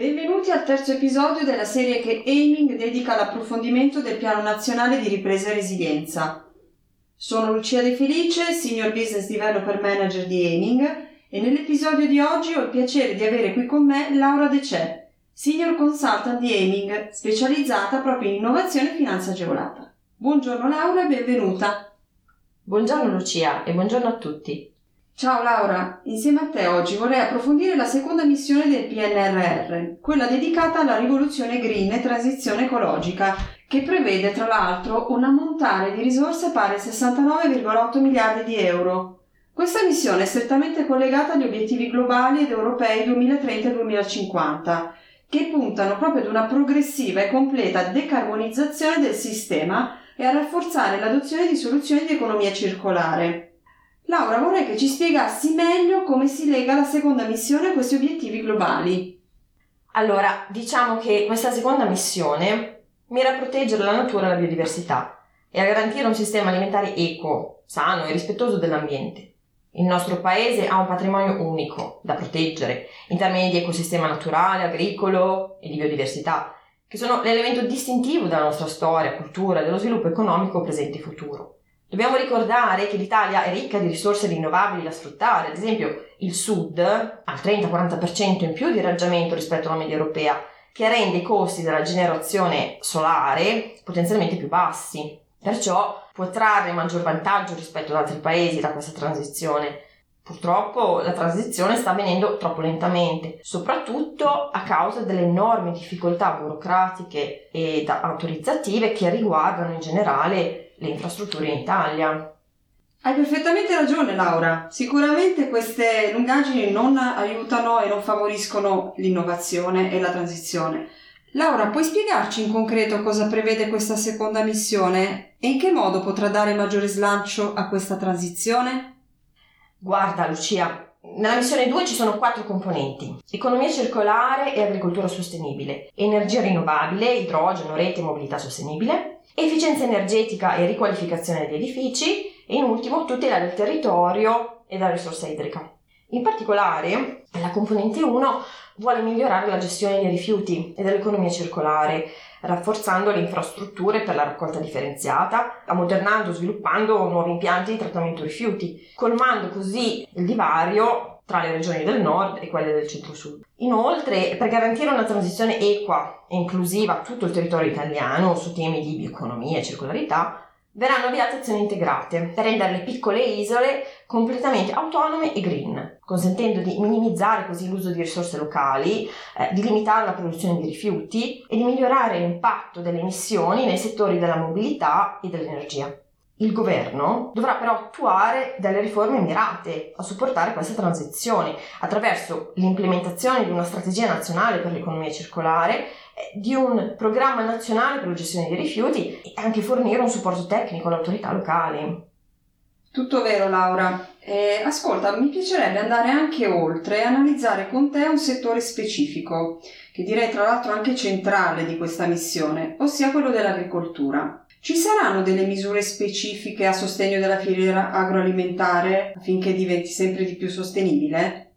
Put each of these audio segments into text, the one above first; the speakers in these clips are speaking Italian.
Benvenuti al terzo episodio della serie che Aiming dedica all'approfondimento del Piano Nazionale di Ripresa e Resilienza. Sono Lucia De Felice, Senior Business Developer Manager di Aiming e nell'episodio di oggi ho il piacere di avere qui con me Laura De Cè, Senior Consultant di Aiming, specializzata proprio in innovazione e finanza agevolata. Buongiorno Laura e benvenuta. Buongiorno Lucia e buongiorno a tutti. Ciao Laura, insieme a te oggi vorrei approfondire la seconda missione del PNRR, quella dedicata alla rivoluzione green e transizione ecologica, che prevede tra l'altro un ammontare di risorse pari a 69,8 miliardi di euro. Questa missione è strettamente collegata agli obiettivi globali ed europei 2030-2050, che puntano proprio ad una progressiva e completa decarbonizzazione del sistema e a rafforzare l'adozione di soluzioni di economia circolare. Laura, vorrei che ci spiegassi meglio come si lega la seconda missione a questi obiettivi globali. Allora, diciamo che questa seconda missione mira a proteggere la natura e la biodiversità e a garantire un sistema alimentare equo, sano e rispettoso dell'ambiente. Il nostro paese ha un patrimonio unico da proteggere in termini di ecosistema naturale, agricolo e di biodiversità, che sono l'elemento distintivo della nostra storia, cultura dello sviluppo economico presente e futuro. Dobbiamo ricordare che l'Italia è ricca di risorse rinnovabili da sfruttare, ad esempio il Sud ha il 30-40% in più di irraggiamento rispetto alla media europea, che rende i costi della generazione solare potenzialmente più bassi. Perciò può trarre maggior vantaggio rispetto ad altri paesi da questa transizione. Purtroppo la transizione sta avvenendo troppo lentamente, soprattutto a causa delle enormi difficoltà burocratiche ed autorizzative che riguardano in generale le infrastrutture in Italia. Hai perfettamente ragione Laura, sicuramente queste lungaggini non aiutano e non favoriscono l'innovazione e la transizione. Laura, puoi spiegarci in concreto cosa prevede questa seconda missione e in che modo potrà dare maggiore slancio a questa transizione? Guarda Lucia, nella missione 2 ci sono quattro componenti. Economia circolare e agricoltura sostenibile, energia rinnovabile, idrogeno, rete e mobilità sostenibile, efficienza energetica e riqualificazione degli edifici e in ultimo tutela del territorio e della risorsa idrica. In particolare, la componente 1 vuole migliorare la gestione dei rifiuti e dell'economia circolare, rafforzando le infrastrutture per la raccolta differenziata, ammodernando e sviluppando nuovi impianti di trattamento rifiuti, colmando così il divario tra le regioni del nord e quelle del centro-sud. Inoltre, per garantire una transizione equa e inclusiva a tutto il territorio italiano su temi di bioeconomia e circolarità, verranno avviate azioni integrate per rendere le piccole isole completamente autonome e green, consentendo di minimizzare così l'uso di risorse locali, eh, di limitare la produzione di rifiuti e di migliorare l'impatto delle emissioni nei settori della mobilità e dell'energia. Il governo dovrà però attuare delle riforme mirate a supportare questa transizione attraverso l'implementazione di una strategia nazionale per l'economia circolare, eh, di un programma nazionale per la gestione dei rifiuti e anche fornire un supporto tecnico alle autorità locali. Tutto vero Laura. Eh, ascolta, mi piacerebbe andare anche oltre e analizzare con te un settore specifico, che direi tra l'altro anche centrale di questa missione, ossia quello dell'agricoltura. Ci saranno delle misure specifiche a sostegno della filiera agroalimentare affinché diventi sempre di più sostenibile?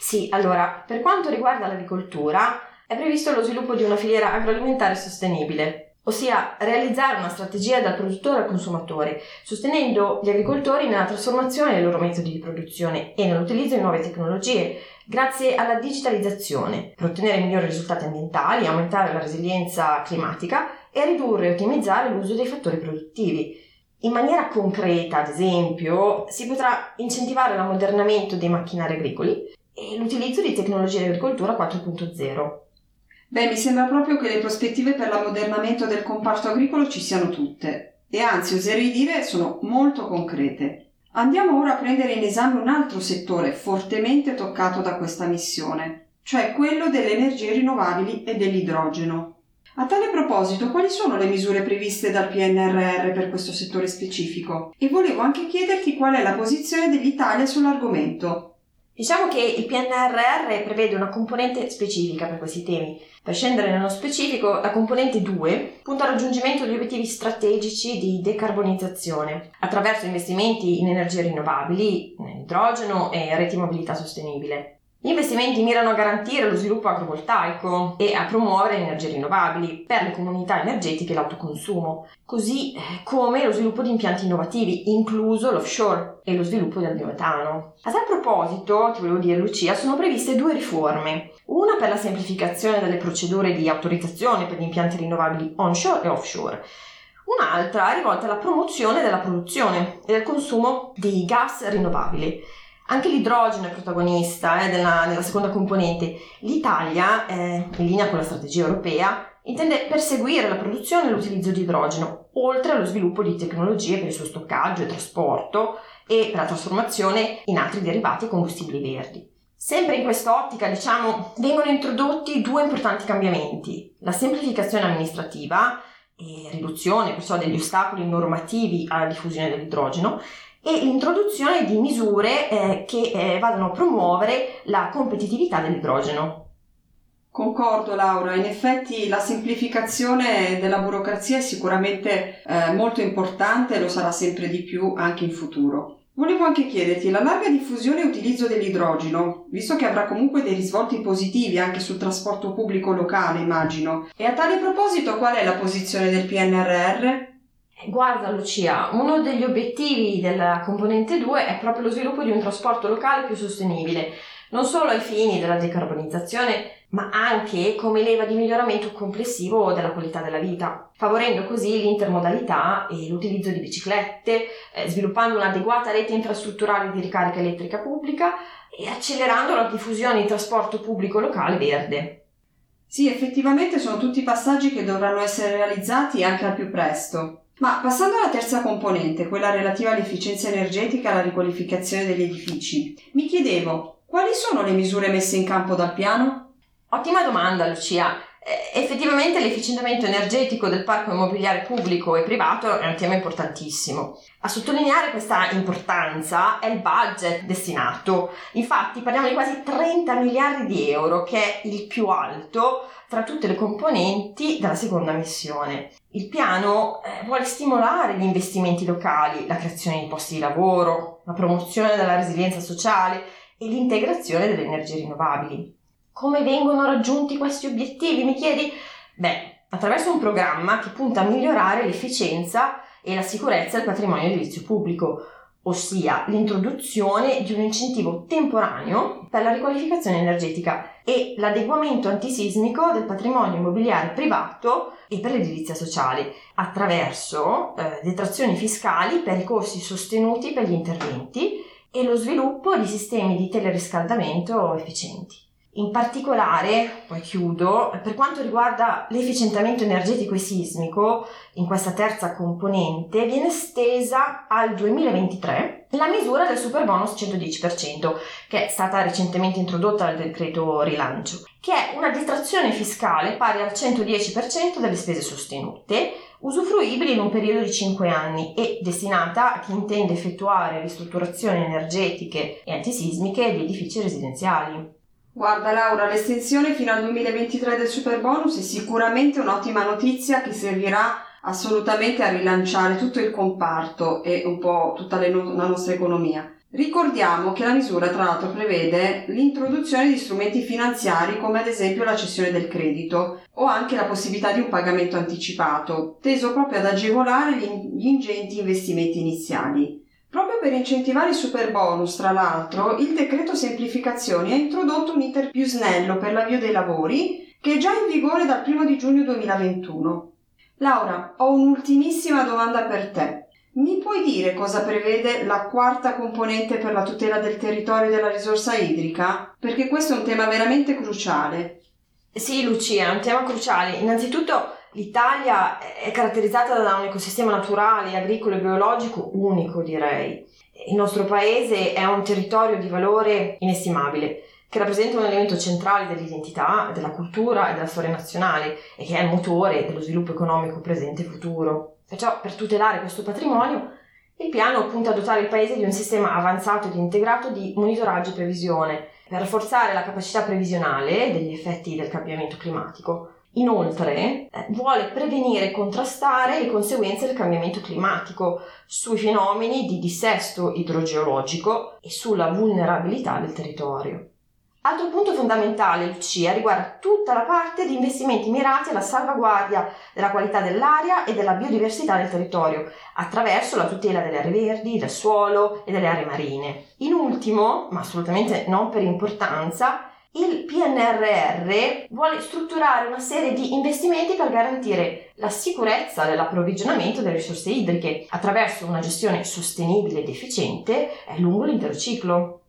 Sì, allora, per quanto riguarda l'agricoltura, è previsto lo sviluppo di una filiera agroalimentare sostenibile, ossia realizzare una strategia dal produttore al consumatore, sostenendo gli agricoltori nella trasformazione dei loro metodi di produzione e nell'utilizzo di nuove tecnologie, grazie alla digitalizzazione, per ottenere migliori risultati ambientali, aumentare la resilienza climatica e ridurre e ottimizzare l'uso dei fattori produttivi. In maniera concreta, ad esempio, si potrà incentivare l'ammodernamento dei macchinari agricoli e l'utilizzo di tecnologie di agricoltura 4.0. Beh, mi sembra proprio che le prospettive per l'ammodernamento del comparto agricolo ci siano tutte e anzi oserei dire sono molto concrete. Andiamo ora a prendere in esame un altro settore fortemente toccato da questa missione, cioè quello delle energie rinnovabili e dell'idrogeno. A tale proposito, quali sono le misure previste dal PNRR per questo settore specifico? E volevo anche chiederti qual è la posizione dell'Italia sull'argomento. Diciamo che il PNRR prevede una componente specifica per questi temi. Per scendere nello specifico, la componente 2 punta al raggiungimento degli obiettivi strategici di decarbonizzazione attraverso investimenti in energie rinnovabili, in idrogeno e reti mobilità sostenibile. Gli investimenti mirano a garantire lo sviluppo agrovoltaico e a promuovere energie rinnovabili per le comunità energetiche e l'autoconsumo, così eh, come lo sviluppo di impianti innovativi, incluso l'offshore e lo sviluppo del biometano. A tal proposito, ti volevo dire Lucia, sono previste due riforme, una per la semplificazione delle procedure di autorizzazione per gli impianti rinnovabili onshore e offshore, un'altra rivolta alla promozione della produzione e del consumo di gas rinnovabili. Anche l'idrogeno è protagonista eh, della, della, seconda componente. L'Italia, eh, in linea con la strategia europea, intende perseguire la produzione e l'utilizzo di idrogeno, oltre allo sviluppo di tecnologie per il suo stoccaggio e trasporto e per la trasformazione in altri derivati e combustibili verdi. Sempre in quest'ottica, diciamo, vengono introdotti due importanti cambiamenti. La semplificazione amministrativa e riduzione perciò degli ostacoli normativi alla diffusione dell'idrogeno e l'introduzione di misure eh, che eh, vadano a promuovere la competitività dell'idrogeno. Concordo Laura, in effetti la semplificazione della burocrazia è sicuramente eh, molto importante e lo sarà sempre di più anche in futuro. Volevo anche chiederti, la larga diffusione e utilizzo dell'idrogeno, visto che avrà comunque dei risvolti positivi anche sul trasporto pubblico locale, immagino, e a tale proposito qual è la posizione del PNRR? Guarda Lucia, uno degli obiettivi della componente 2 è proprio lo sviluppo di un trasporto locale più sostenibile, non solo ai fini della decarbonizzazione, ma anche come leva di miglioramento complessivo della qualità della vita, favorendo così l'intermodalità e l'utilizzo di biciclette, eh, sviluppando un'adeguata rete infrastrutturale di ricarica elettrica pubblica e accelerando la diffusione di trasporto pubblico locale verde. Sì, effettivamente sono tutti passaggi che dovranno essere realizzati anche al più presto. Ma passando alla terza componente, quella relativa all'efficienza energetica e alla riqualificazione degli edifici, mi chiedevo quali sono le misure messe in campo dal piano? Ottima domanda, Lucia. Eh, effettivamente l'efficientamento energetico del parco immobiliare pubblico e privato è un tema importantissimo. A sottolineare questa importanza è il budget destinato. Infatti parliamo di quasi 30 miliardi di euro, che è il più alto tra tutte le componenti della seconda missione. Il piano eh, vuole stimolare gli investimenti locali, la creazione di posti di lavoro, la promozione della resilienza sociale e l'integrazione delle energie rinnovabili. Come vengono raggiunti questi obiettivi, mi chiedi? Beh, attraverso un programma che punta a migliorare l'efficienza e la sicurezza del patrimonio edilizio pubblico, ossia l'introduzione di un incentivo temporaneo per la riqualificazione energetica e l'adeguamento antisismico del patrimonio immobiliare privato e per l'edilizia sociale, attraverso eh, detrazioni fiscali per i costi sostenuti per gli interventi e lo sviluppo di sistemi di teleriscaldamento efficienti. In particolare, poi chiudo, per quanto riguarda l'efficientamento energetico e sismico, in questa terza componente viene estesa al 2023 la misura del super bonus 110%, che è stata recentemente introdotta dal decreto rilancio, che è una detrazione fiscale pari al 110% delle spese sostenute, usufruibili in un periodo di 5 anni e destinata a chi intende effettuare ristrutturazioni energetiche e antisismiche di edifici residenziali. Guarda Laura, l'estensione fino al 2023 del super bonus è sicuramente un'ottima notizia che servirà assolutamente a rilanciare tutto il comparto e un po' tutta no- la nostra economia. Ricordiamo che la misura tra l'altro prevede l'introduzione di strumenti finanziari come ad esempio la cessione del credito o anche la possibilità di un pagamento anticipato, teso proprio ad agevolare gli ingenti investimenti iniziali. Proprio per incentivare i super bonus, tra l'altro, il decreto semplificazioni ha introdotto un iter più snello per l'avvio dei lavori che è già in vigore dal 1 di giugno 2021. Laura, ho un'ultimissima domanda per te. Mi puoi dire cosa prevede la quarta componente per la tutela del territorio e della risorsa idrica? Perché questo è un tema veramente cruciale. Sì, Lucia, è un tema cruciale. Innanzitutto L'Italia è caratterizzata da un ecosistema naturale, agricolo e biologico unico, direi. Il nostro paese è un territorio di valore inestimabile, che rappresenta un elemento centrale dell'identità, della cultura e della storia nazionale e che è il motore dello sviluppo economico presente e futuro. Perciò, per tutelare questo patrimonio, il piano punta a dotare il paese di un sistema avanzato ed integrato di monitoraggio e previsione per rafforzare la capacità previsionale degli effetti del cambiamento climatico Inoltre eh, vuole prevenire e contrastare le conseguenze del cambiamento climatico sui fenomeni di dissesto idrogeologico e sulla vulnerabilità del territorio. Altro punto fondamentale, Lucia, riguarda tutta la parte di investimenti mirati alla salvaguardia della qualità dell'aria e della biodiversità del territorio, attraverso la tutela delle aree verdi, del suolo e delle aree marine. In ultimo, ma assolutamente non per importanza, il PNRR vuole strutturare una serie di investimenti per garantire la sicurezza dell'approvvigionamento delle risorse idriche attraverso una gestione sostenibile ed efficiente lungo l'intero ciclo.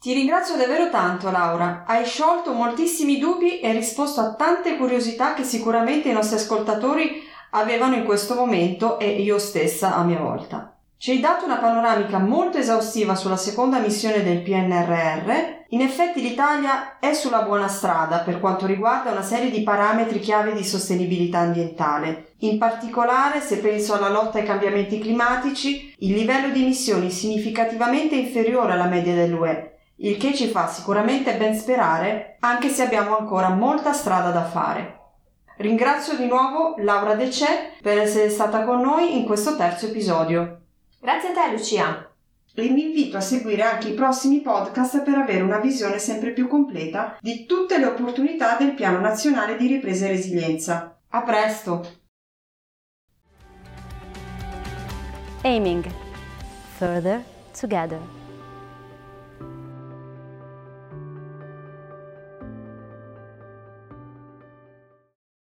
Ti ringrazio davvero tanto Laura, hai sciolto moltissimi dubbi e risposto a tante curiosità che sicuramente i nostri ascoltatori avevano in questo momento e io stessa a mia volta. Ci hai dato una panoramica molto esaustiva sulla seconda missione del PNRR. In effetti l'Italia è sulla buona strada per quanto riguarda una serie di parametri chiave di sostenibilità ambientale. In particolare, se penso alla lotta ai cambiamenti climatici, il livello di emissioni è significativamente inferiore alla media dell'UE il che ci fa sicuramente ben sperare, anche se abbiamo ancora molta strada da fare. Ringrazio di nuovo Laura De Cè per essere stata con noi in questo terzo episodio. Grazie a te Lucia. E vi invito a seguire anche i prossimi podcast per avere una visione sempre più completa di tutte le opportunità del Piano Nazionale di Ripresa e Resilienza. A presto! Aiming Further Together